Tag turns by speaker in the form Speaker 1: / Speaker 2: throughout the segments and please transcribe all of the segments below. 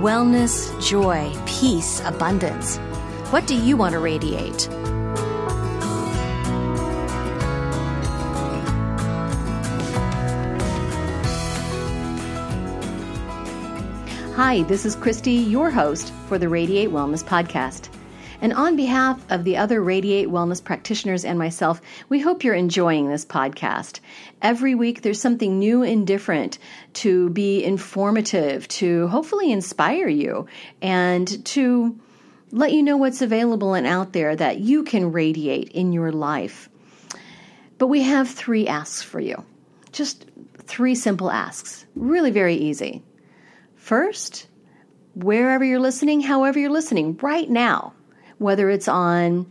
Speaker 1: wellness, joy, peace, abundance. What do you want to radiate? Hi, this is Christy, your host for the Radiate Wellness Podcast. And on behalf of the other Radiate Wellness practitioners and myself, we hope you're enjoying this podcast. Every week, there's something new and different to be informative, to hopefully inspire you, and to let you know what's available and out there that you can radiate in your life. But we have three asks for you. Just three simple asks. Really very easy. First, wherever you're listening, however you're listening, right now, whether it's on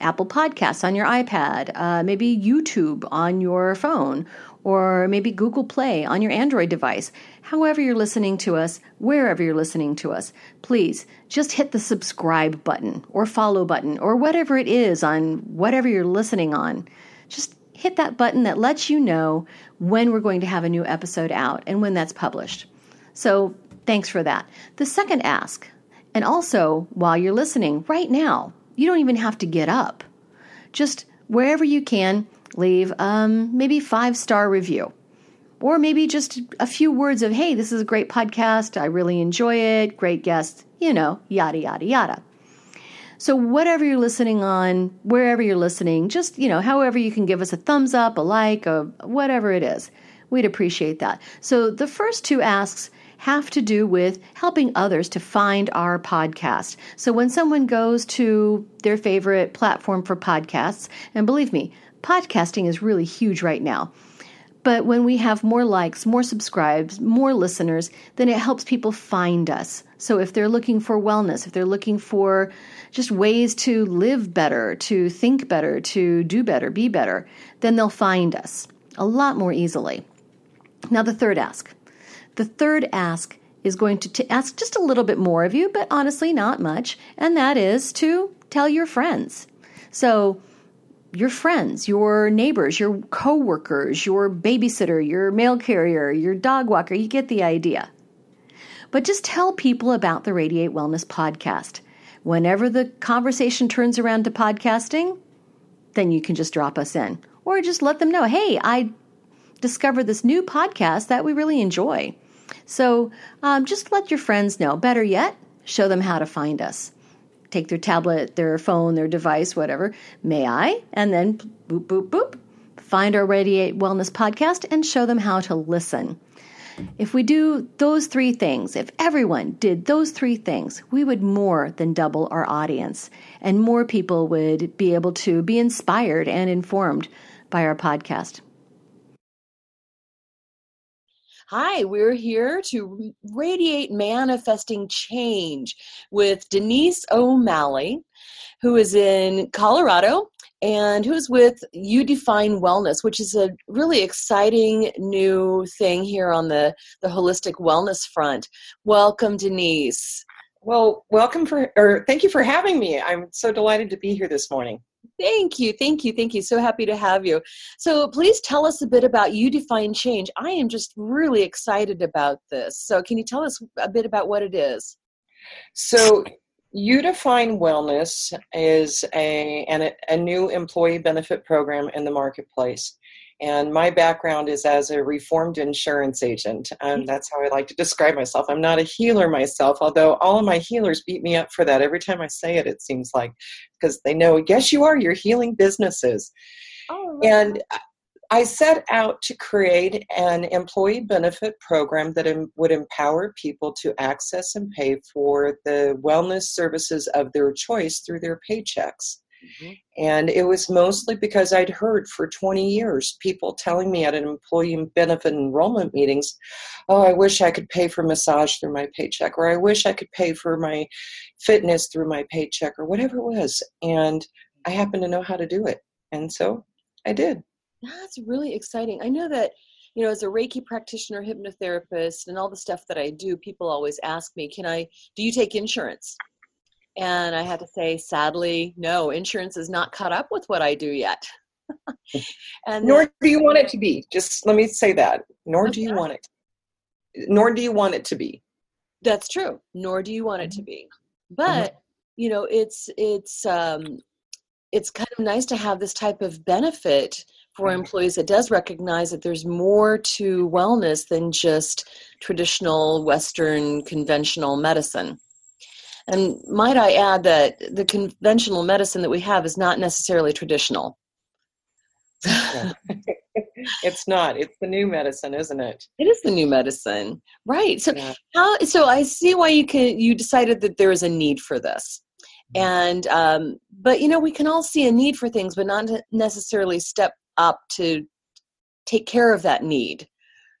Speaker 1: Apple Podcasts on your iPad, uh, maybe YouTube on your phone, or maybe Google Play on your Android device. However, you're listening to us, wherever you're listening to us, please just hit the subscribe button or follow button or whatever it is on whatever you're listening on. Just hit that button that lets you know when we're going to have a new episode out and when that's published. So, thanks for that. The second ask and also, while you're listening right now, you don't even have to get up. Just wherever you can, leave um, maybe five star review. Or maybe just a few words of, hey, this is a great podcast. I really enjoy it. Great guests, you know, yada, yada, yada. So, whatever you're listening on, wherever you're listening, just, you know, however you can give us a thumbs up, a like, a, whatever it is, we'd appreciate that. So, the first two asks have to do with helping others to find our podcast. So when someone goes to their favorite platform for podcasts, and believe me, podcasting is really huge right now. But when we have more likes, more subscribes, more listeners, then it helps people find us. So if they're looking for wellness, if they're looking for just ways to live better, to think better, to do better, be better, then they'll find us a lot more easily. Now, the third ask the third ask is going to t- ask just a little bit more of you, but honestly, not much, and that is to tell your friends. So, your friends, your neighbors, your coworkers, your babysitter, your mail carrier, your dog walker, you get the idea. But just tell people about the Radiate Wellness podcast. Whenever the conversation turns around to podcasting, then you can just drop us in or just let them know, hey, I discovered this new podcast that we really enjoy. So um, just let your friends know. Better yet, show them how to find us. Take their tablet, their phone, their device, whatever. May I? And then boop, boop, boop. Find our Radiate Wellness podcast and show them how to listen. If we do those three things, if everyone did those three things, we would more than double our audience, and more people would be able to be inspired and informed by our podcast.
Speaker 2: Hi, we're here to radiate manifesting change with Denise O'Malley, who is in Colorado and who's with You Define Wellness, which is a really exciting new thing here on the, the holistic wellness front. Welcome, Denise.
Speaker 3: Well, welcome for, or thank you for having me. I'm so delighted to be here this morning.
Speaker 2: Thank you, thank you, thank you. So happy to have you. So please tell us a bit about You Define Change. I am just really excited about this. So can you tell us a bit about what it is?
Speaker 3: So You Define Wellness is a, an, a new employee benefit program in the marketplace. And my background is as a reformed insurance agent. Um, that's how I like to describe myself. I'm not a healer myself, although all of my healers beat me up for that. Every time I say it, it seems like, because they know, yes, you are, you're healing businesses. Oh, and I set out to create an employee benefit program that em- would empower people to access and pay for the wellness services of their choice through their paychecks. Mm-hmm. And it was mostly because I'd heard for 20 years people telling me at an employee benefit enrollment meetings, oh, I wish I could pay for massage through my paycheck, or I wish I could pay for my fitness through my paycheck, or whatever it was. And I happen to know how to do it. And so I did.
Speaker 1: That's really exciting. I know that, you know, as a Reiki practitioner, hypnotherapist, and all the stuff that I do, people always ask me, can I, do you take insurance? And I had to say, sadly, no, insurance is not caught up with what I do yet.
Speaker 3: and nor do you want it to be. Just let me say that. Nor do you that? want it. Nor do you want it to be.
Speaker 1: That's true. Nor do you want it to mm-hmm. be. But mm-hmm. you know, it's it's um, it's kind of nice to have this type of benefit for mm-hmm. employees that does recognize that there's more to wellness than just traditional Western conventional medicine. And might I add that the conventional medicine that we have is not necessarily traditional.
Speaker 3: it's not. It's the new medicine, isn't it?
Speaker 1: It is the new medicine, right? So yeah. how? So I see why you can. You decided that there is a need for this, mm-hmm. and um, but you know we can all see a need for things, but not necessarily step up to take care of that need.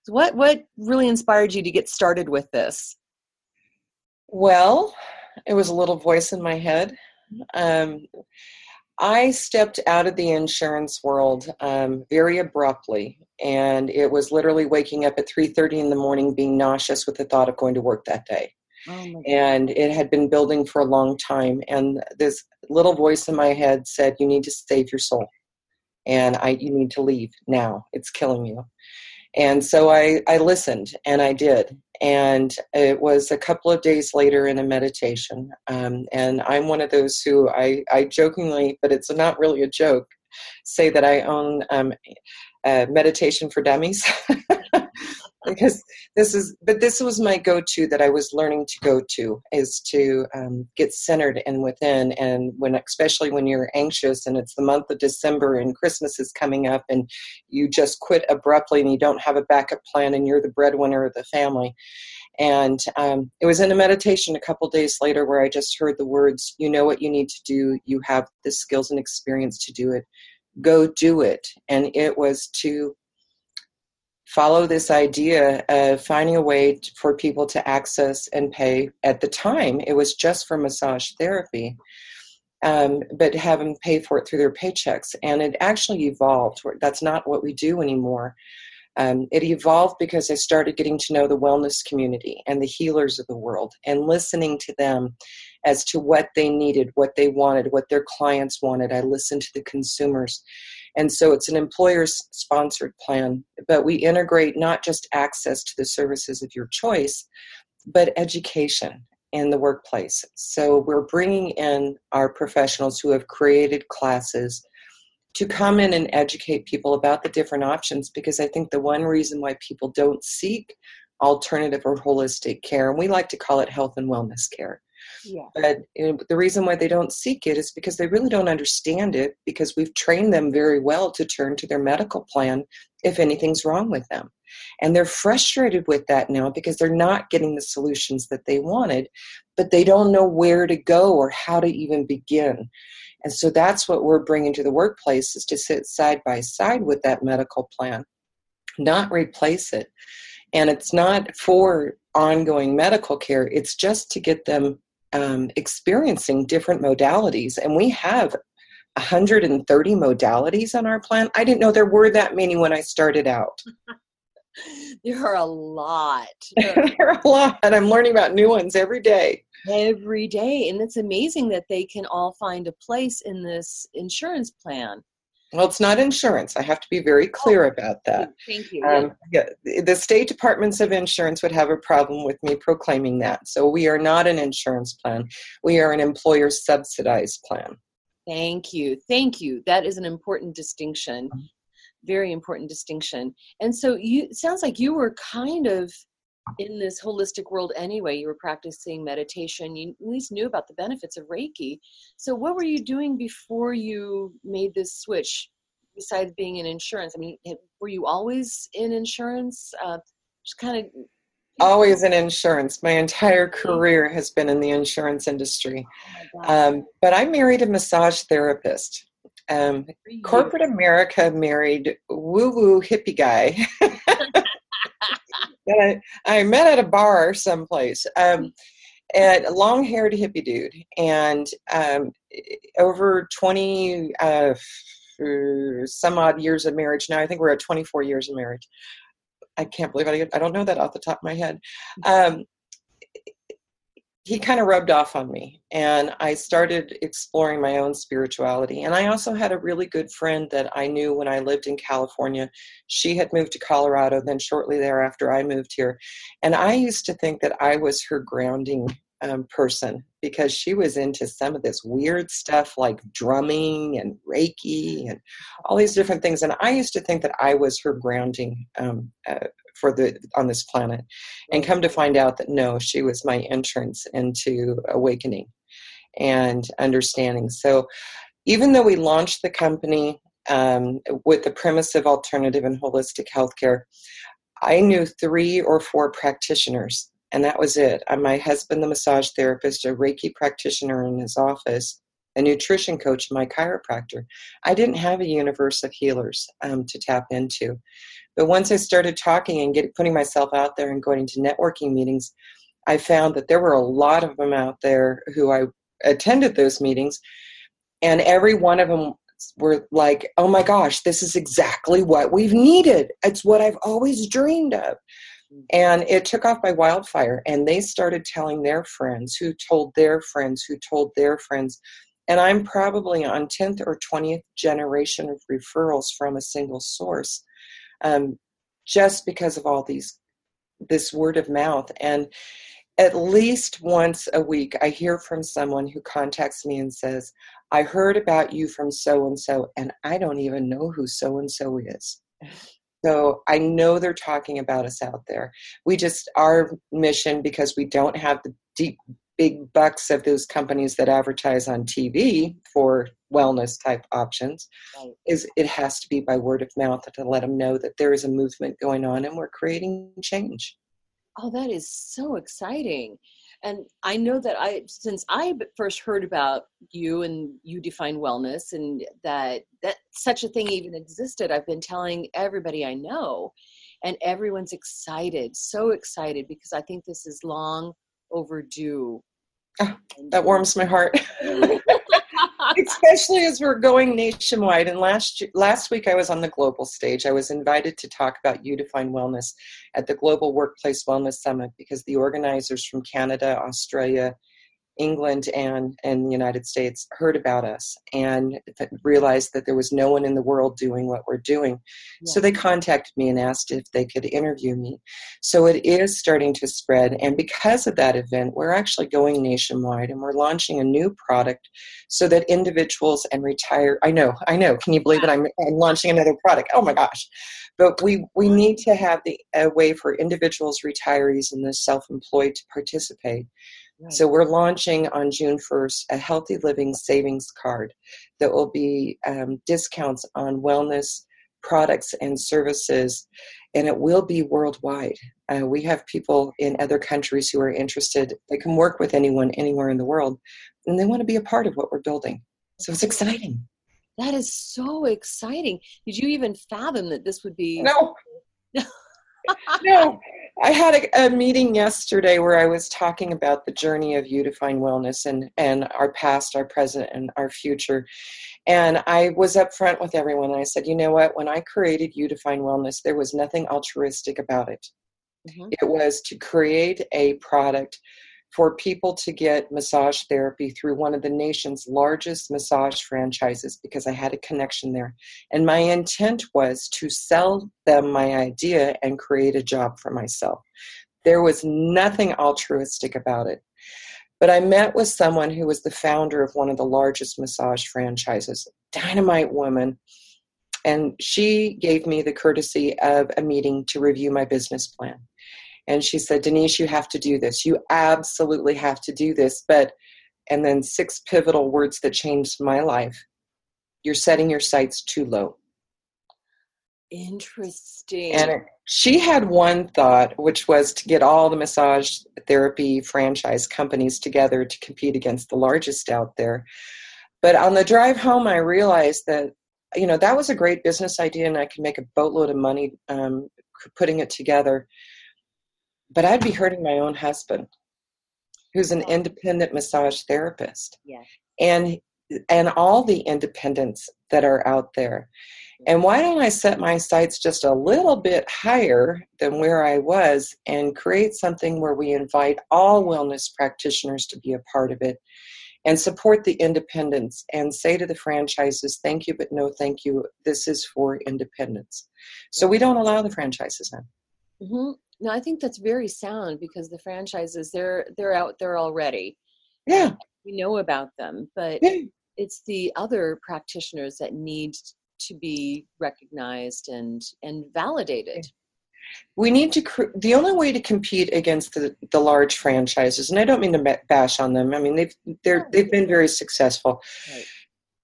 Speaker 1: So what what really inspired you to get started with this?
Speaker 3: Well, it was a little voice in my head. Um, I stepped out of the insurance world um, very abruptly, and it was literally waking up at 3:30 in the morning, being nauseous with the thought of going to work that day. Oh and it had been building for a long time. And this little voice in my head said, "You need to save your soul, and I you need to leave now. It's killing you." And so I, I listened and I did. And it was a couple of days later in a meditation. Um, and I'm one of those who I, I jokingly, but it's not really a joke, say that I own um, meditation for dummies. because this is but this was my go-to that i was learning to go to is to um, get centered and within. And when especially when you're anxious and it's the month of december and christmas is coming up and you just quit abruptly and you don't have a backup plan and you're the breadwinner of the family. And um, it was in a meditation a couple days later where i just heard the words you know what you need to do. You have the skills and experience to do it. Go do it. And it was to follow this idea of finding a way for people to access and pay. At the time, it was just for massage therapy, um, but have them pay for it through their paychecks. And it actually evolved. That's not what we do anymore. Um, it evolved because I started getting to know the wellness community and the healers of the world and listening to them as to what they needed, what they wanted, what their clients wanted. I listened to the consumers and so it's an employer sponsored plan, but we integrate not just access to the services of your choice, but education in the workplace. So we're bringing in our professionals who have created classes to come in and educate people about the different options because I think the one reason why people don't seek alternative or holistic care, and we like to call it health and wellness care, yeah. But you know, the reason why they don't seek it is because they really don't understand it because we've trained them very well to turn to their medical plan if anything's wrong with them. And they're frustrated with that now because they're not getting the solutions that they wanted, but they don't know where to go or how to even begin. And so that's what we're bringing to the workplace is to sit side by side with that medical plan, not replace it. And it's not for ongoing medical care, it's just to get them um, experiencing different modalities. And we have 130 modalities on our plan. I didn't know there were that many when I started out.
Speaker 1: there are a lot.
Speaker 3: there are a lot. And I'm learning about new ones every day.
Speaker 1: Every day. And it's amazing that they can all find a place in this insurance plan.
Speaker 3: Well, it's not insurance. I have to be very clear oh, about that.
Speaker 1: Thank you. Um,
Speaker 3: yeah, the state departments of insurance would have a problem with me proclaiming that. So we are not an insurance plan. We are an employer subsidized plan.
Speaker 1: Thank you. Thank you. That is an important distinction. very important distinction. And so you sounds like you were kind of in this holistic world anyway. You were practicing meditation. You at least knew about the benefits of Reiki. So what were you doing before you made this switch? Besides being in insurance, I mean, were you always in insurance? Uh, just kind of
Speaker 3: always in insurance. My entire career has been in the insurance industry. Oh um, but I married a massage therapist. Um, corporate America married woo woo hippie guy I, I met at a bar someplace. Um, and long haired hippie dude. And um, over 20 uh, some odd years of marriage now, I think we're at 24 years of marriage. I can't believe I, I don't know that off the top of my head. Um, he kind of rubbed off on me and i started exploring my own spirituality and i also had a really good friend that i knew when i lived in california. She had moved to colorado then shortly thereafter i moved here and i used to think that i was her grounding um, person because she was into some of this weird stuff like drumming and reiki and all these different things. And i used to think that i was her grounding um, uh, for the on this planet and come to find out that no she was my entrance into awakening and understanding. So even though we launched the company um, with the premise of alternative and holistic healthcare i knew three or four practitioners and that was it. I'm my husband, the massage therapist, a Reiki practitioner in his office, a nutrition coach, my chiropractor. I didn't have a universe of healers um, to tap into. But once I started talking and get, putting myself out there and going to networking meetings, I found that there were a lot of them out there who I attended those meetings, and every one of them were like, oh my gosh, this is exactly what we've needed. It's what I've always dreamed of. And it took off by wildfire. And they started telling their friends who told their friends who told their friends. And I'm probably on 10th or 20th generation of referrals from a single source um, just because of all these, this word of mouth. And at least once a week, I hear from someone who contacts me and says, I heard about you from so and so, and I don't even know who so and so is. So I know they're talking about us out there. We just, our mission, because we don't have the deep, big bucks of those companies that advertise on TV for wellness type options, right. is it has to be by word of mouth to let them know that there is a movement going on and we're creating change.
Speaker 1: Oh, that is so exciting and i know that i since i first heard about you and you define wellness and that that such a thing even existed i've been telling everybody i know and everyone's excited so excited because i think this is long overdue.
Speaker 3: Oh, that warms my heart especially as we're going nationwide. And last last week I was on the global stage. I was invited to talk about You Define Wellness at the Global Workplace Wellness Summit because the organizers from Canada, Australia, England and and the United States heard about us and realized that there was no one in the world doing what we're doing. Yeah. So they contacted me and asked if they could interview me. So it is starting to spread and because of that event we're actually going nationwide and we're launching a new product so that individuals and retire I know, I know. Can you believe yeah. it? I'm, I'm launching another product. Oh my gosh. But we we need to have the a way for individuals, retirees and the self-employed to participate. So we're launching on June 1st a healthy living savings card that will be um, discounts on wellness products and services, and it will be worldwide. Uh, we have people in other countries who are interested. They can work with anyone anywhere in the world, and they want to be a part of what we're building. So it's exciting.
Speaker 1: That is so exciting. Did you even fathom that this would be?
Speaker 3: No. no, I had a, a, meeting yesterday where I was talking about the journey of You Define Wellness and, and our past, our present, and our future. And I was upfront with everyone. I said, you know what? When I created You Define Wellness, there was nothing altruistic about it. Mm-hmm. It was to create a product for people to get massage therapy through one of the nation's largest massage franchises because I had a connection there. And my intent was to sell them my idea and create a job for myself. There was nothing altruistic about it. But I met with someone who was the founder of one of the largest massage franchises, dynamite woman. and she gave me the courtesy of a meeting to review my business plan. And she said, Denise, you have to do this. You absolutely have to do this. But, and then six pivotal words that changed my life you're setting your sights too low.
Speaker 1: Interesting.
Speaker 3: And she had one thought, which was to get all the massage therapy franchise companies together to compete against the largest out there. But on the drive home, I realized that, you know, that was a great business idea and I could make a boatload of money um, putting it together. But I'd be hurting my own husband, who's an independent massage therapist. And and all the independents that are out there. And why don't I set my sights just a little bit higher than where I was and create something where we invite all wellness practitioners to be a part of it and support the independents and say to the franchises, thank you, but no thank you. This is for independents. So we don't allow the franchises in.
Speaker 1: Mm-hmm. No, I think that's very sound because the franchises they're they're out there already.
Speaker 3: Yeah,
Speaker 1: we know about them, but
Speaker 3: yeah.
Speaker 1: it's the other practitioners that need to be recognized and and validated
Speaker 3: we need to cr- the only way to compete against the, the large franchises and i don't mean to bash on them i mean they've they're they've been very successful
Speaker 1: right.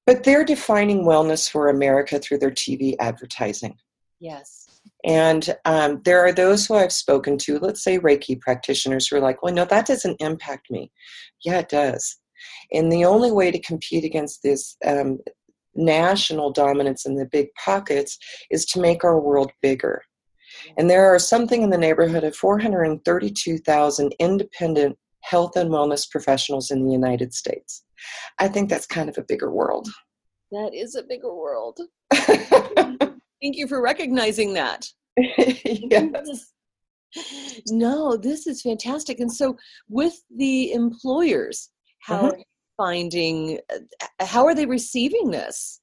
Speaker 3: but they're defining wellness for america through their tv advertising
Speaker 1: yes
Speaker 3: and um, there are those who I've spoken to, let's say Reiki practitioners, who are like, well, no, that doesn't impact me. Yeah, it does. And the only way to compete against this um, national dominance in the big pockets is to make our world bigger. And there are something in the neighborhood of 432,000 independent health and wellness professionals in the United States. I think that's kind of a bigger world.
Speaker 1: That is a bigger world. Thank you for recognizing that.
Speaker 3: yes.
Speaker 1: No, this is fantastic. And so, with the employers, how mm-hmm. finding uh, how are they receiving this?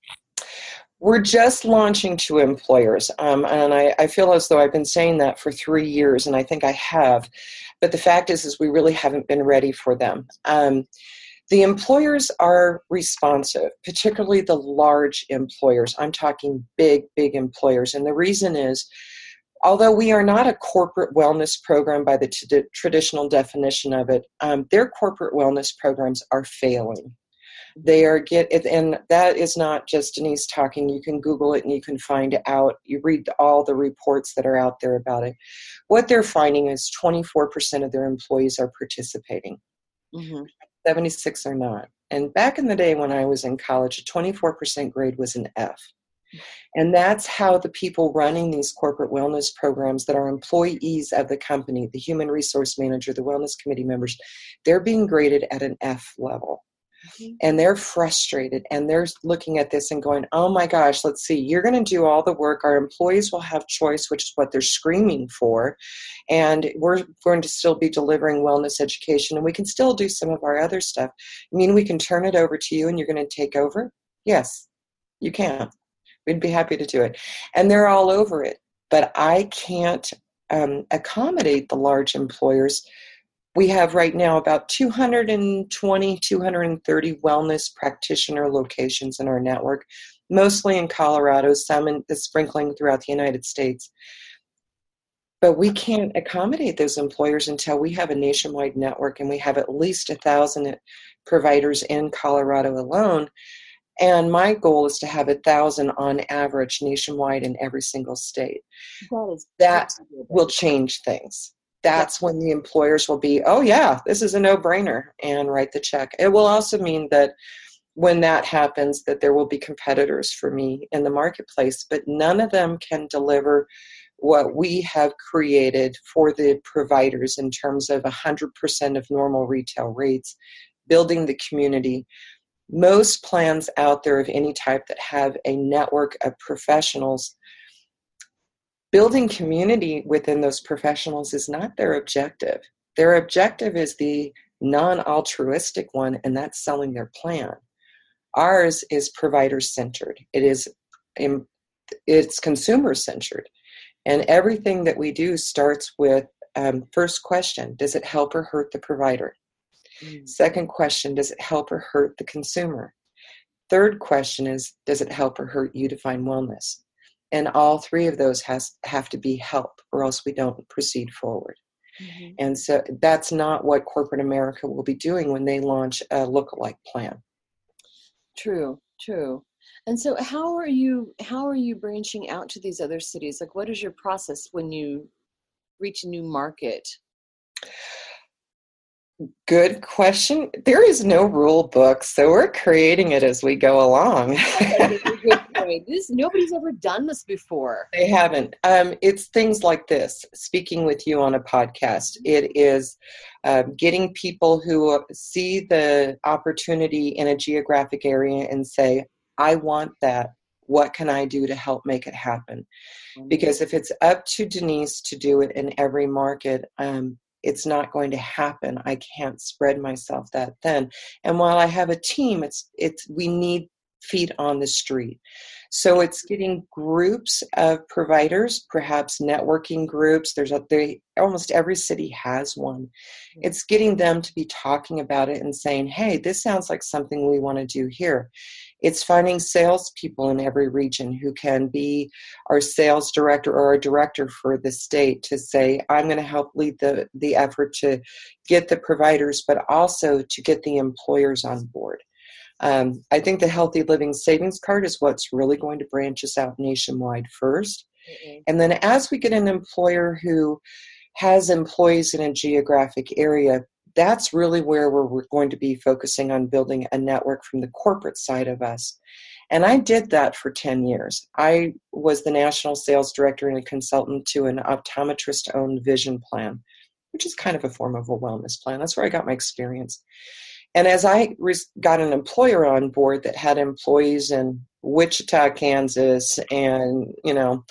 Speaker 3: We're just launching to employers, um, and I, I, feel as though I've been saying that for three years, and I think I have. But the fact is, is we really haven't been ready for them. Um, the employers are responsive, particularly the large employers. I'm talking big, big employers, and the reason is although we are not a corporate wellness program by the t- traditional definition of it, um, their corporate wellness programs are failing. They are get and that is not just Denise talking. You can Google it and you can find out. You read all the reports that are out there about it. What they're finding is 24% of their employees are participating. Mm-hmm. 76 are not. And back in the day when I was in college, a 24% grade was an F. And that's how the people running these corporate wellness programs that are employees of the company, the human resource manager, the wellness committee members, they're being graded at an F level. Mm-hmm. And they're frustrated and they're looking at this and going, oh my gosh, let's see, you're going to do all the work. Our employees will have choice, which is what they're screaming for. And we're going to still be delivering wellness education and we can still do some of our other stuff. I mean, we can turn it over to you and you're going to take over? Yes, you can. We'd be happy to do it. And they're all over it. But I can't um, accommodate the large employers. We have right now about 220, 230 wellness practitioner locations in our network, mostly in Colorado, some in the sprinkling throughout the United States. But we can't accommodate those employers until we have a nationwide network and we have at least a thousand uh, providers in Colorado alone and my goal is to have a thousand on average nationwide in every single state.
Speaker 1: That,
Speaker 3: that will change things. That's when the employers will be, oh, yeah, this is a no brainer, and write the check. It will also mean that when that happens, that there will be competitors for me in the marketplace, but none of them can deliver what we have created for the providers in terms of 100% of normal retail rates, building the community, most plans out there of any type that have a network of professionals building community within those professionals is not their objective their objective is the non-altruistic one and that's selling their plan ours is provider centered it is it's consumer centered and everything that we do starts with um, first question does it help or hurt the provider Mm. Second question, does it help or hurt the consumer? Third question is, does it help or hurt you to find wellness? And all three of those has have to be help or else we don't proceed forward mm-hmm. and so that's not what corporate america will be doing when they launch a lookalike plan
Speaker 1: true true and so how are you how are you branching out to these other cities like what is your process when you reach a new market
Speaker 3: Good question. There is no rule book, so we're creating it as we go along.
Speaker 1: this, nobody's ever done this before.
Speaker 3: They haven't. Um, it's things like this speaking with you on a podcast. It is uh, getting people who see the opportunity in a geographic area and say, I want that. What can I do to help make it happen? Mm-hmm. Because if it's up to Denise to do it in every market, um, it's not going to happen i can't spread myself that thin and while i have a team it's it's we need feet on the street so it's getting groups of providers perhaps networking groups there's a they almost every city has one mm-hmm. it's getting them to be talking about it and saying hey this sounds like something we want to do here it's finding salespeople in every region who can be our sales director or our director for the state to say, I'm going to help lead the, the effort to get the providers, but also to get the employers on board. Um, I think the Healthy Living Savings Card is what's really going to branch us out nationwide 1st mm-hmm. And then as we get an employer who has employees in a geographic area, that's really where we're going to be focusing on building a network from the corporate side of us. And I did that for 10 years. I was the national sales director and a consultant to an optometrist owned vision plan, which is kind of a form of a wellness plan. That's where I got my experience. And as I got an employer on board that had employees in Wichita, Kansas, and, you know,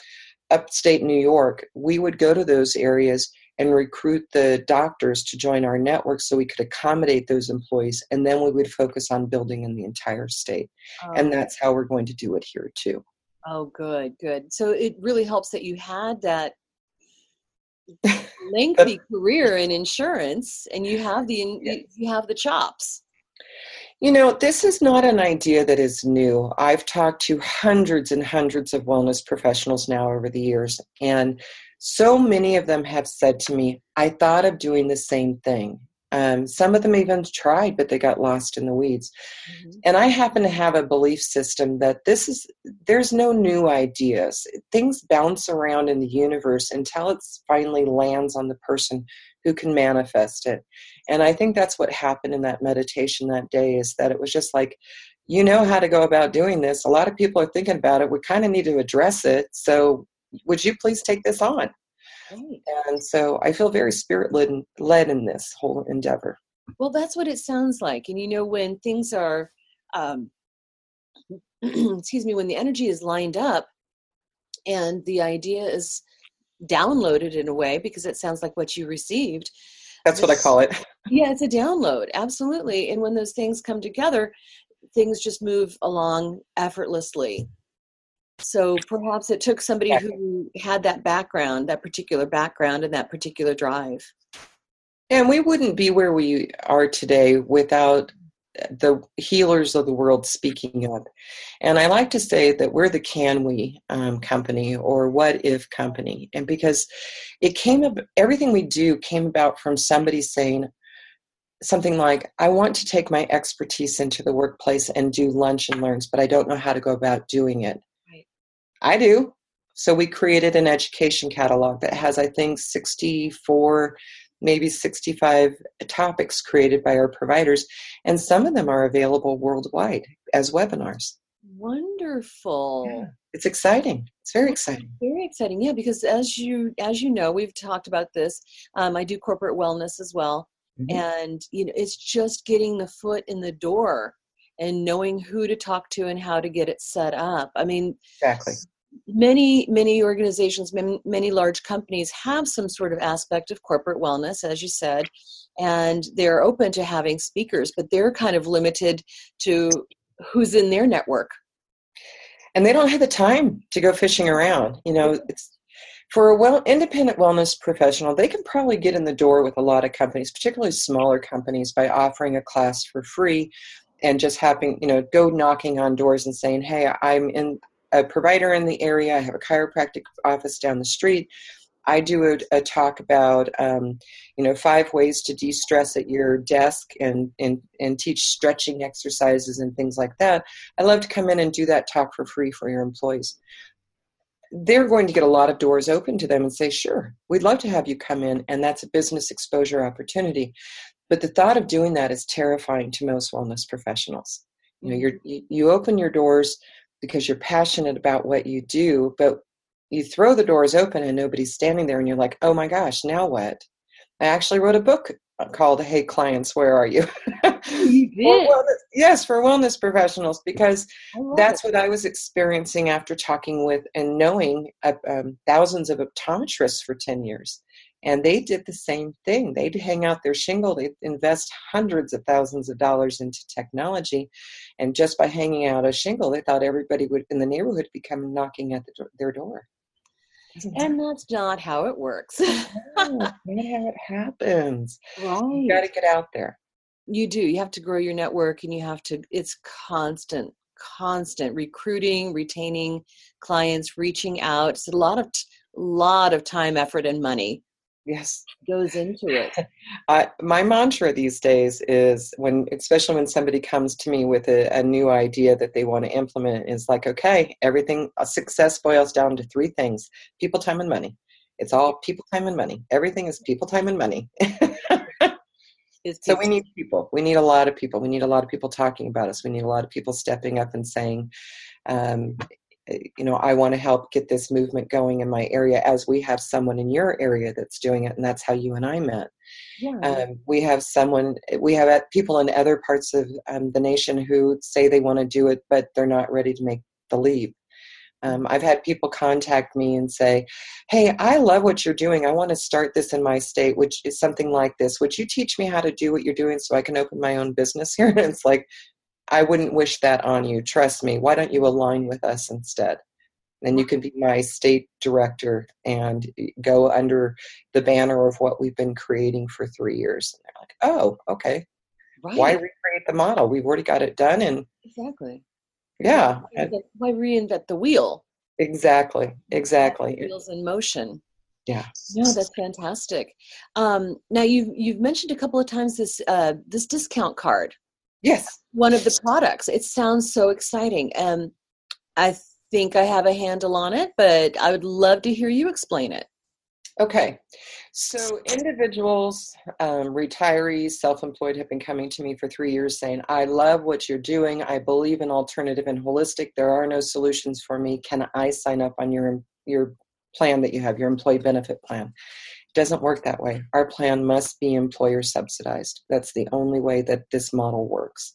Speaker 3: upstate New York, we would go to those areas and recruit the doctors to join our network so we could accommodate those employees. And then we would focus on building in the entire state. Oh. and that's how we're going to do it here too.
Speaker 1: Oh good good. So it really helps that you had that lengthy career in insurance and you have the you have the chops
Speaker 3: you know, this is not an idea that is new. I've talked to hundreds and hundreds of wellness professionals now over the years, and so many of them have said to me, I thought of doing the same thing. Um, some of them even tried, but they got lost in the weeds. Mm-hmm. And I happen to have a belief system that this is, there's no new ideas. Things bounce around in the universe until it finally lands on the person who can manifest it. And I think that's what happened in that meditation that day is that it was just like, you know how to go about doing this. A lot of people are thinking about it. We kind of need to address it. So would you please take this on? Right. And so I feel very spirit led in this whole endeavor.
Speaker 1: Well, that's what it sounds like. And you know, when things are, um, excuse me, when the energy is lined up and the idea is downloaded in a way, because it sounds like what you received.
Speaker 3: That's what I call it.
Speaker 1: Yeah, it's a download, absolutely. And when those things come together, things just move along effortlessly. So perhaps it took somebody who had that background, that particular background, and that particular drive.
Speaker 3: And we wouldn't be where we are today without the healers of the world speaking up. And I like to say that we're the Can We um, company or What If company. And because it came up, everything we do came about from somebody saying something like, I want to take my expertise into the workplace and do lunch and learns, but I don't know how to go about doing it. I do. So we created an education catalog that has, I think, 64, maybe 65 topics created by our providers, and some of them are available worldwide as webinars.
Speaker 1: Wonderful. Yeah.
Speaker 3: It's exciting. It's very exciting.
Speaker 1: Very exciting. Yeah, because as you as you know, we've talked about this. Um, I do corporate wellness as well, mm-hmm. and you know, it's just getting the foot in the door and knowing who to talk to and how to get it set up. I mean,
Speaker 3: exactly.
Speaker 1: Many, many organizations, many, many large companies have some sort of aspect of corporate wellness, as you said, and they're open to having speakers, but they're kind of limited to who's in their network.
Speaker 3: And they don't have the time to go fishing around. You know, it's for a well independent wellness professional they can probably get in the door with a lot of companies particularly smaller companies by offering a class for free and just having you know go knocking on doors and saying hey i'm in a provider in the area. I have a chiropractic office down the street. I do a, a talk about, um, you know, five ways to de-stress at your desk and, and, and teach stretching exercises and things like that. I love to come in and do that talk for free for your employees. They're going to get a lot of doors open to them and say, sure, we'd love to have you come in. And that's a business exposure opportunity. But the thought of doing that is terrifying to most wellness professionals. You know, you're, you open your doors because you're passionate about what you do, but you throw the doors open and nobody's standing there and you're like, oh my gosh, now what? I actually wrote a book called Hey Clients, Where Are You?
Speaker 1: You did?
Speaker 3: for wellness, yes, for wellness professionals, because that's
Speaker 1: it.
Speaker 3: what I was experiencing after talking with and knowing uh, um, thousands of optometrists for 10 years. And they did the same thing. They'd hang out their shingle, they'd invest hundreds of thousands of dollars into technology. And just by hanging out a shingle, they thought everybody would in the neighborhood coming knocking at the, their door.
Speaker 1: And that's not how it works.
Speaker 3: No, not how it happens. You got to get out there.
Speaker 1: You do. You have to grow your network and you have to, it's constant, constant recruiting, retaining clients, reaching out. It's a lot of, t- lot of time, effort, and money
Speaker 3: Yes.
Speaker 1: goes into it.
Speaker 3: My mantra these days is when, especially when somebody comes to me with a, a new idea that they want to implement, is like, okay, everything, uh, success boils down to three things people, time, and money. It's all people, time, and money. Everything is people, time, and money. So we need people. We need a lot of people. We need a lot of people talking about us. We need a lot of people stepping up and saying, um, you know, I want to help get this movement going in my area as we have someone in your area that's doing it. And that's how you and I met.
Speaker 1: yeah.
Speaker 3: Um, we have someone, we have people in other parts of um, the nation who say they want to do it, but they're not ready to make the leap. Um, I've had people contact me and say, Hey, I love what you're doing. I want to start this in my state, which is something like this. Would you teach me how to do what you're doing so I can open my own business here? And it's like, I wouldn't wish that on you. Trust me. Why don't you align with us instead? And you can be my state director and go under the banner of what we've been creating for three years. And they're like, oh, okay.
Speaker 1: right.
Speaker 3: Why recreate the model? We've already got it done. And
Speaker 1: exactly.
Speaker 3: yeah,
Speaker 1: Why reinvent- Why reinvent the wheel?
Speaker 3: exactly. Exactly.
Speaker 1: Wheels in motion.
Speaker 3: Yeah.
Speaker 1: No, that's fantastic. Um, now you've you've mentioned a couple of times this uh, this discount card.
Speaker 3: Yes.
Speaker 1: One of the products. It sounds so exciting. Um, I think I have a handle on it, but I would love to hear you explain it.
Speaker 3: Okay. So individuals, um, retirees, self-employed have been coming to me for three years saying, I love what you're doing. I believe in alternative and holistic. There are no solutions for me. Can I sign up on your your plan that you have, your employee benefit plan? Doesn't work that way. Our plan must be employer subsidized. That's the only way that this model works.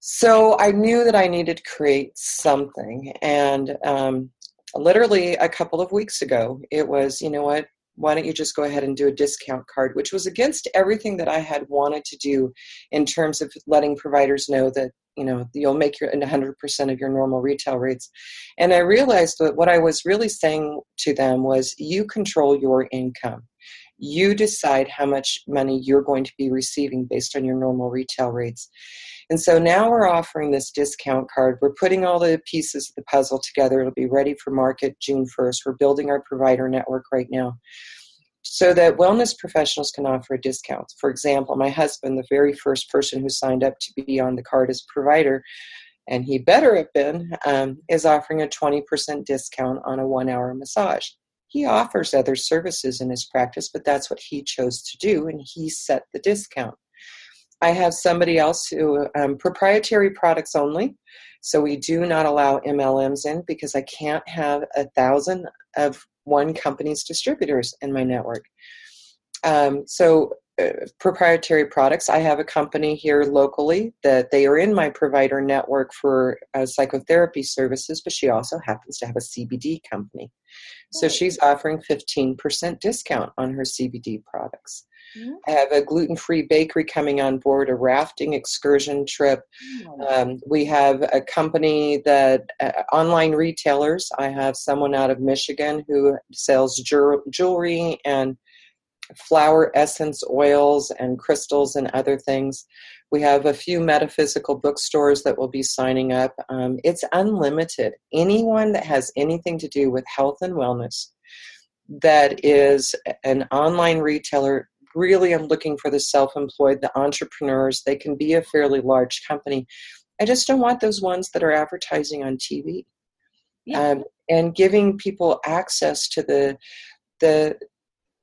Speaker 3: So I knew that I needed to create something. And um, literally a couple of weeks ago, it was, you know what, why don't you just go ahead and do a discount card, which was against everything that I had wanted to do in terms of letting providers know that, you know, you'll make your 100% of your normal retail rates. And I realized that what I was really saying to them was, you control your income. You decide how much money you're going to be receiving based on your normal retail rates. And so now we're offering this discount card. We're putting all the pieces of the puzzle together. It'll be ready for market June 1st. We're building our provider network right now so that wellness professionals can offer a discount. For example, my husband, the very first person who signed up to be on the card as provider, and he better have been, um, is offering a 20% discount on a one hour massage. He offers other services in his practice, but that's what he chose to do, and he set the discount. I have somebody else who um, proprietary products only. So we do not allow MLMs in because I can't have a thousand of one company's distributors in my network. Um, so uh, proprietary products. I have a company here locally that they are in my provider network for uh, psychotherapy services, but she also happens to have a CBD company. So she's offering 15% discount on her CBD products.
Speaker 1: Mhm.
Speaker 3: I have a gluten free bakery coming on board, a rafting excursion trip. Um, we have a company that uh, online retailers. I have someone out of Michigan who sells jewel- jewelry and flower essence oils and crystals and other things. We have a few metaphysical bookstores that will be signing up. Um, it's unlimited. Anyone that has anything to do with health and wellness that is an online retailer really am looking for the self employed, the entrepreneurs. They can be a fairly large company. I just don't want those ones that are advertising on TV. Yeah. Um, and giving people access to the the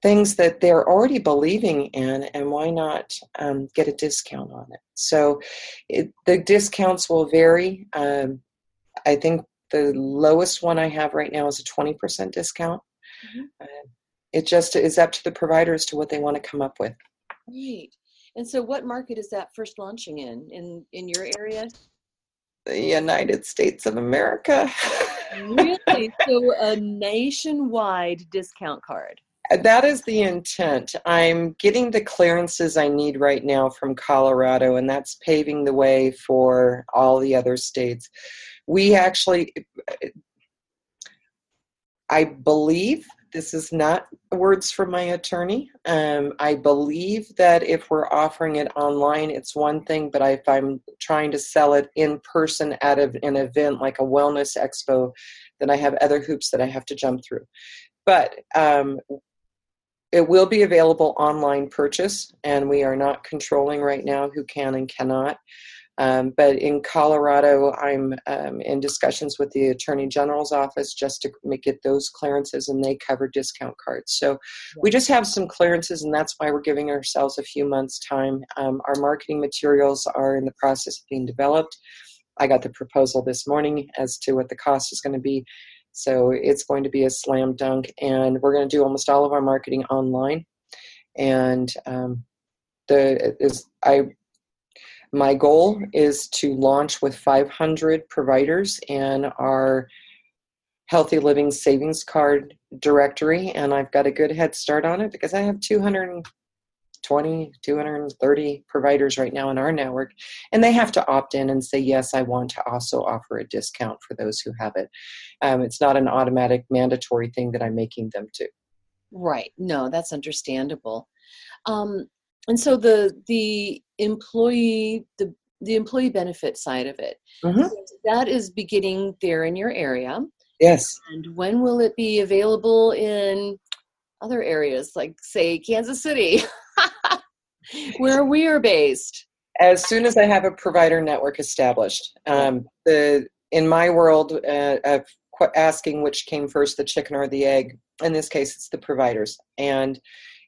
Speaker 3: things that they're already believing in, and why not um, get a discount on it? So it, the discounts will vary. Um, I think the lowest one I have right now is a 20% discount. Mm-hmm. Uh, it just is up to the providers to what they want to come up with.
Speaker 1: Right. And so, what market is that first launching in? In in your area?
Speaker 3: The United States of America.
Speaker 1: really? So, a nationwide discount card.
Speaker 3: That is the intent. I'm getting the clearances I need right now from Colorado, and that's paving the way for all the other states. We actually, I believe this is not words from my attorney. Um, I believe that if we're offering it online, it's one thing, but if I'm trying to sell it in person at a, an event like a wellness expo, then I have other hoops that I have to jump through. But um, it will be available online purchase, and we are not controlling right now who can and cannot. Um, but in Colorado, I'm um, in discussions with the Attorney General's office just to make, get those clearances, and they cover discount cards. So we just have some clearances, and that's why we're giving ourselves a few months' time. Um, our marketing materials are in the process of being developed. I got the proposal this morning as to what the cost is going to be. So it's going to be a slam dunk, and we're going to do almost all of our marketing online. And um, the is I my goal is to launch with 500 providers in our Healthy Living Savings Card directory, and I've got a good head start on it because I have 220, 230 providers right now in our network, and they have to opt in and say, Yes, I want to also offer a discount for those who have it. Um, it's not an automatic mandatory thing that I'm making them do.
Speaker 1: Right. No, that's understandable. Um, and so the the employee the the employee benefit side of it. Mm-hmm. that is beginning there in your area.
Speaker 3: Yes.
Speaker 1: And when will it be available in other areas like say kansas city where we are based?
Speaker 3: As soon as i have a provider network established um, the in my world uh, of asking which came first the chicken or the egg in this case it's the providers. And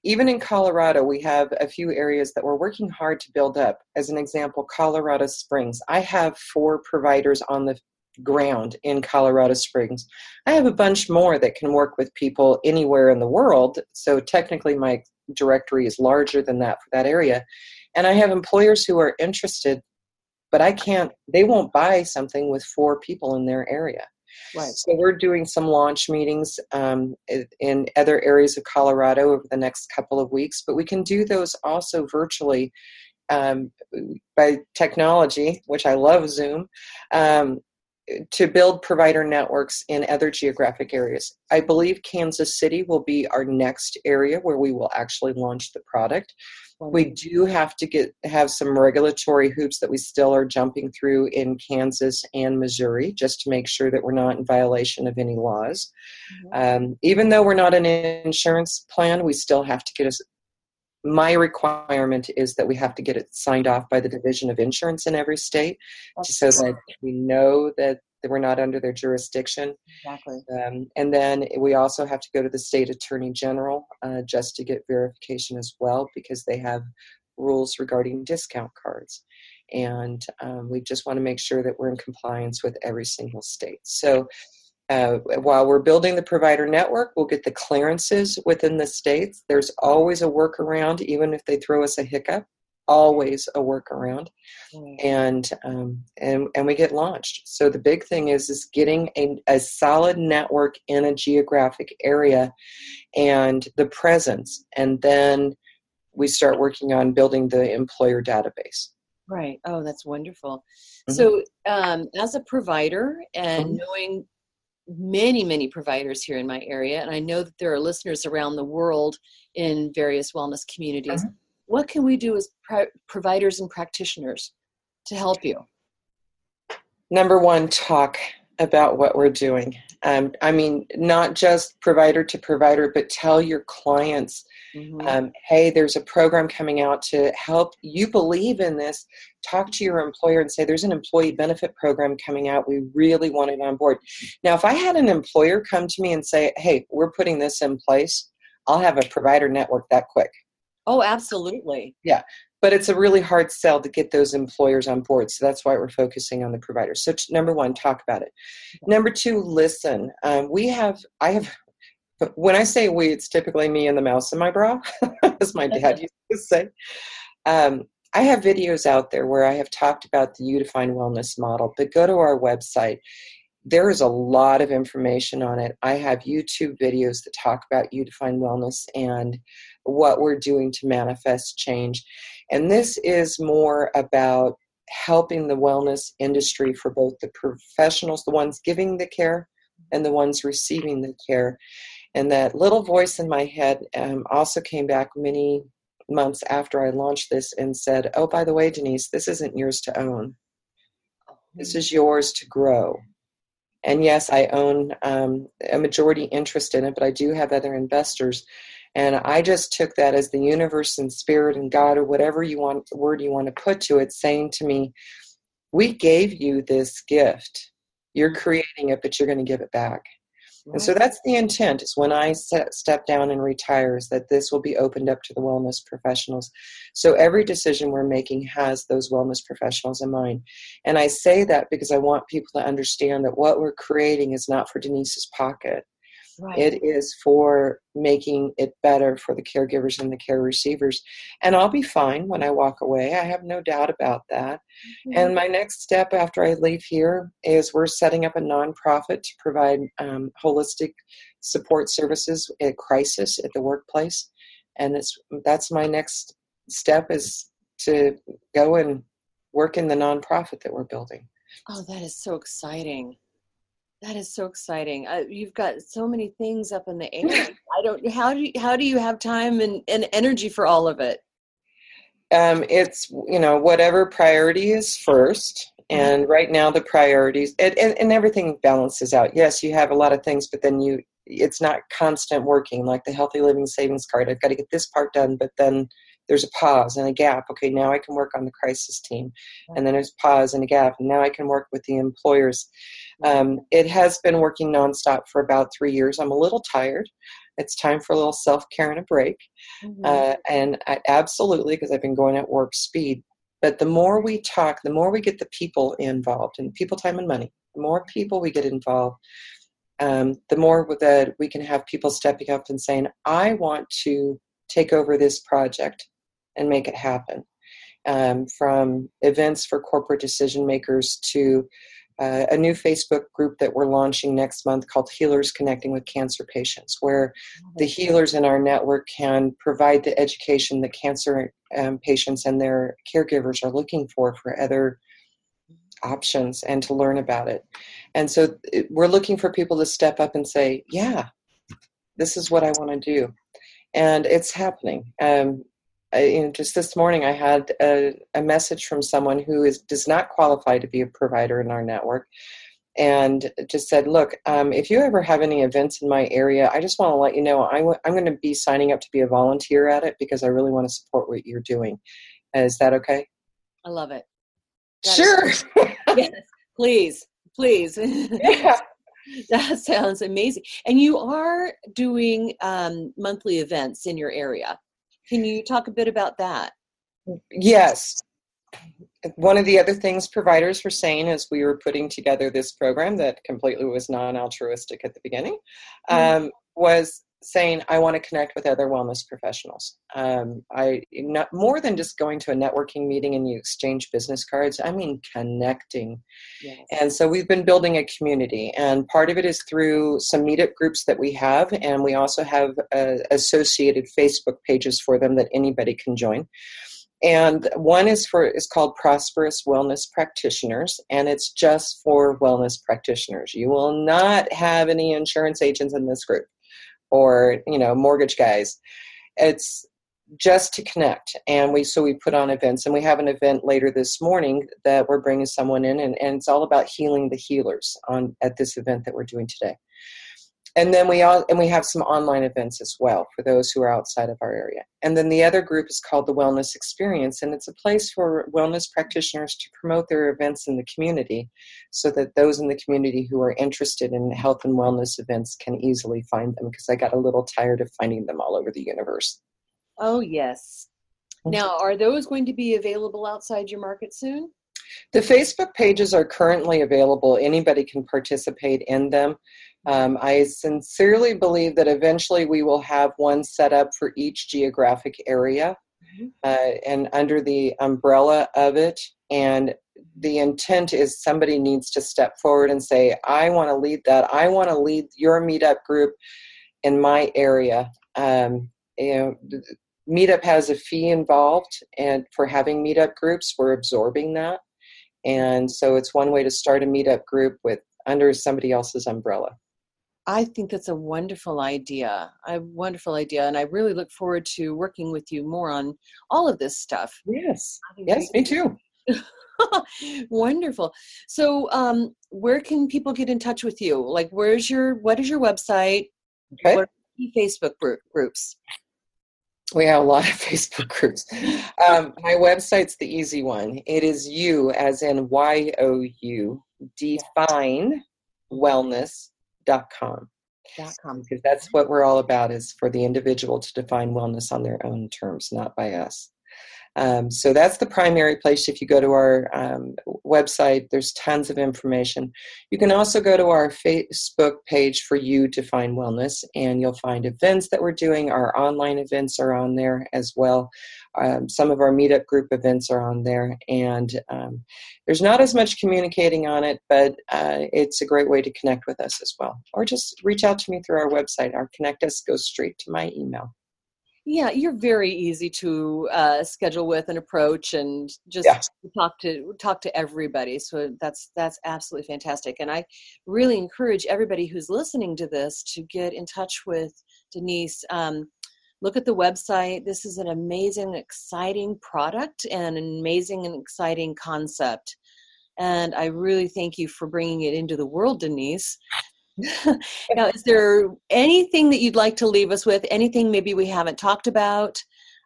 Speaker 3: even in Colorado, we have a few areas that we're working hard to build up. As an example, Colorado Springs. I have four providers on the ground in Colorado Springs. I have a bunch more that can work with people anywhere in the world. So technically, my directory is larger than that for that area. And I have employers who are interested, but I can't, they won't buy something with four people in their area. Right. So we're doing some launch meetings um, in other areas of Colorado over the next couple of weeks, but we can do those also virtually um, by technology, which I love Zoom, um, to build provider networks in other geographic areas. I believe Kansas City will be our next area where we will actually launch the product. We do have to get have some regulatory hoops that we still are jumping through in Kansas and Missouri, just to make sure that we're not in violation of any laws. Mm-hmm. Um, even though we're not an insurance plan, we still have to get us. My requirement is that we have to get it signed off by the Division of Insurance in every state, so that we know that that we're not under their jurisdiction.
Speaker 1: Exactly.
Speaker 3: Um, and then we also have to go to the state attorney general uh, just to get verification as well because they have rules regarding discount cards. And um, we just want to make sure that we're in compliance with every single state. So uh, while we're building the provider network, we'll get the clearances within the states. There's always a workaround, even if they throw us a hiccup always a workaround. Mm. and um, and and we get launched. So the big thing is is getting a, a solid network in a geographic area and the presence. And then we start working on building the employer database.
Speaker 1: Right. Oh that's wonderful. Mm-hmm. so um, as a provider and mm-hmm. knowing many many providers here in my area and i know that there are listeners around the world in various wellness communities mm-hmm what can we do as providers and practitioners to help you?
Speaker 3: Number one, talk about what we're doing. Um, I mean, not just provider to provider, but tell your clients, mm-hmm. um, hey, there's a program coming out to help you believe in this. Talk to your employer and say, there's an employee benefit program coming out. We really want it on board. Now, if I had an employer come to me and say, hey, we're putting this in place, I'll have a provider network that quick.
Speaker 1: Oh, absolutely.
Speaker 3: Yeah but it's a really hard sell to get those employers on board so that's why we're focusing on the providers so number one talk about it. Number two listen um, we have i have when i say we it's typically me and the mouse in my bra as my dad used to say. Um, i have videos out there where i have talked about the udefine wellness model but go to our website. There is a lot of information on it. I have YouTube videos that talk about Udefine Wellness and what we're doing to manifest change. And this is more about helping the wellness industry for both the professionals, the ones giving the care, and the ones receiving the care. And that little voice in my head um, also came back many months after I launched this and said, Oh, by the way, Denise, this isn't yours to own. This is yours to grow. And yes, I own um, a majority interest in it, but I do have other investors. And I just took that as the universe and spirit and God or whatever you want word you want to put to it, saying to me, We gave you this gift. You're mm-hmm. creating it, but you're going to give it back. And so that's the intent is when I set, step down and retire is that this will be opened up to the wellness professionals. So every decision we're making has those wellness professionals in mind. And I say that because I want people to understand that what we're creating is not for Denise's pocket. Right. It is for making it better for the caregivers and the care receivers. And I'll be fine when I walk away. I have no doubt about that. Mm-hmm. And my next step after I leave here is we're setting up a nonprofit to provide um, holistic support services at crisis at the workplace. And it's, that's my next step is to go and work in the nonprofit that we're building.
Speaker 1: Oh, that is so exciting. That is so exciting. Uh, you've got so many things up in the air. I don't. How do you, how do you have time and, and energy for all of it?
Speaker 3: Um, it's you know whatever priority is first, and right now the priorities and, and, and everything balances out. Yes, you have a lot of things, but then you it's not constant working like the healthy living savings card. I've got to get this part done, but then there's a pause and a gap. Okay, now I can work on the crisis team. And then there's pause and a gap. And now I can work with the employers. Um, it has been working nonstop for about three years. I'm a little tired. It's time for a little self care and a break. Mm-hmm. Uh, and I, absolutely, because I've been going at warp speed. But the more we talk, the more we get the people involved, and people, time, and money. The more people we get involved, um, the more that we can have people stepping up and saying, I want to take over this project and make it happen. Um, from events for corporate decision makers to uh, a new Facebook group that we're launching next month called Healers Connecting with Cancer Patients, where the healers in our network can provide the education that cancer um, patients and their caregivers are looking for for other options and to learn about it. And so we're looking for people to step up and say, Yeah, this is what I want to do. And it's happening. Um, I, you know, just this morning, I had a, a message from someone who is does not qualify to be a provider in our network, and just said, "Look, um, if you ever have any events in my area, I just want to let you know i w- I'm going to be signing up to be a volunteer at it because I really want to support what you're doing. Is that okay?"
Speaker 1: I love it.
Speaker 3: That sure.
Speaker 1: yes, please, please. Yeah. that sounds amazing. And you are doing um, monthly events in your area. Can you talk a bit about that?
Speaker 3: Yes. One of the other things providers were saying as we were putting together this program that completely was non altruistic at the beginning mm-hmm. um, was saying I want to connect with other wellness professionals. Um, I not more than just going to a networking meeting and you exchange business cards. I mean connecting, yes. and so we've been building a community, and part of it is through some meetup groups that we have, and we also have uh, associated Facebook pages for them that anybody can join. And one is for is called Prosperous Wellness Practitioners, and it's just for wellness practitioners. You will not have any insurance agents in this group or you know mortgage guys it's just to connect. And we so we put on events, and we have an event later this morning that we're bringing someone in, and, and it's all about healing the healers on at this event that we're doing today and then we all and we have some online events as well for those who are outside of our area and then the other group is called the wellness experience and it's a place for wellness practitioners to promote their events in the community so that those in the community who are interested in health and wellness events can easily find them because i got a little tired of finding them all over the universe
Speaker 1: oh yes now are those going to be available outside your market soon
Speaker 3: the Facebook pages are currently available. Anybody can participate in them. Um, I sincerely believe that eventually we will have one set up for each geographic area mm-hmm. uh, and under the umbrella of it. And the intent is somebody needs to step forward and say, I want to lead that. I want to lead your meetup group in my area. Um, you know, meetup has a fee involved, and for having meetup groups, we're absorbing that. And so it's one way to start a meetup group with under somebody else's umbrella.
Speaker 1: I think that's a wonderful idea. A wonderful idea, and I really look forward to working with you more on all of this stuff.
Speaker 3: Yes, yes, me too.
Speaker 1: wonderful. So, um, where can people get in touch with you? Like, where's your what is your website?
Speaker 3: Okay. What
Speaker 1: Facebook group, groups?
Speaker 3: We have a lot of Facebook groups. Um, my website's the easy one. It is you, as in Y O U, define wellness com.
Speaker 1: dot com.
Speaker 3: Because that's what we're all about is for the individual to define wellness on their own terms, not by us. Um, so that's the primary place. If you go to our um, website, there's tons of information. You can also go to our Facebook page for you to find wellness, and you'll find events that we're doing. Our online events are on there as well. Um, some of our meetup group events are on there, and um, there's not as much communicating on it, but uh, it's a great way to connect with us as well. Or just reach out to me through our website. Our Connect Us goes straight to my email.
Speaker 1: Yeah, you're very easy to uh, schedule with and approach, and just yeah. talk to talk to everybody. So that's that's absolutely fantastic, and I really encourage everybody who's listening to this to get in touch with Denise. Um, look at the website. This is an amazing, exciting product and an amazing and exciting concept. And I really thank you for bringing it into the world, Denise. now, is there anything that you'd like to leave us with? Anything maybe we haven't talked about?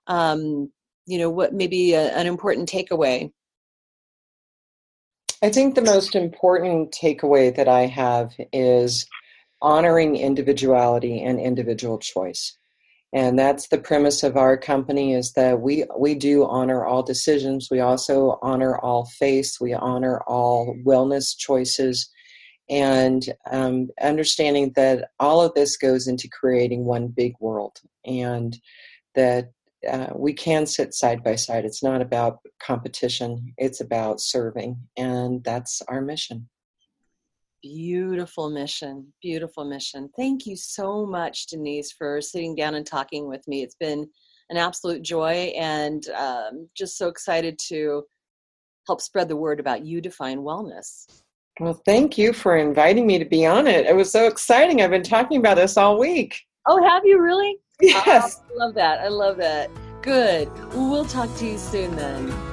Speaker 1: Um, you know, what maybe a, an important takeaway?
Speaker 3: I think the most important takeaway that I have is honoring individuality and individual choice. And that's the premise of our company is that we we do honor all decisions. We also honor all faiths. We honor all wellness choices and um, understanding that all of this goes into creating one big world and that uh, we can sit side by side. It's not about competition, it's about serving, and that's our mission.
Speaker 1: Beautiful mission, beautiful mission. Thank you so much, Denise, for sitting down and talking with me. It's been an absolute joy, and um, just so excited to help spread the word about you define wellness.
Speaker 3: Well, thank you for inviting me to be on it. It was so exciting. I've been talking about this all week.
Speaker 1: Oh, have you really?
Speaker 3: Yes.
Speaker 1: Oh, I love that. I love that. Good. we'll talk to you soon then.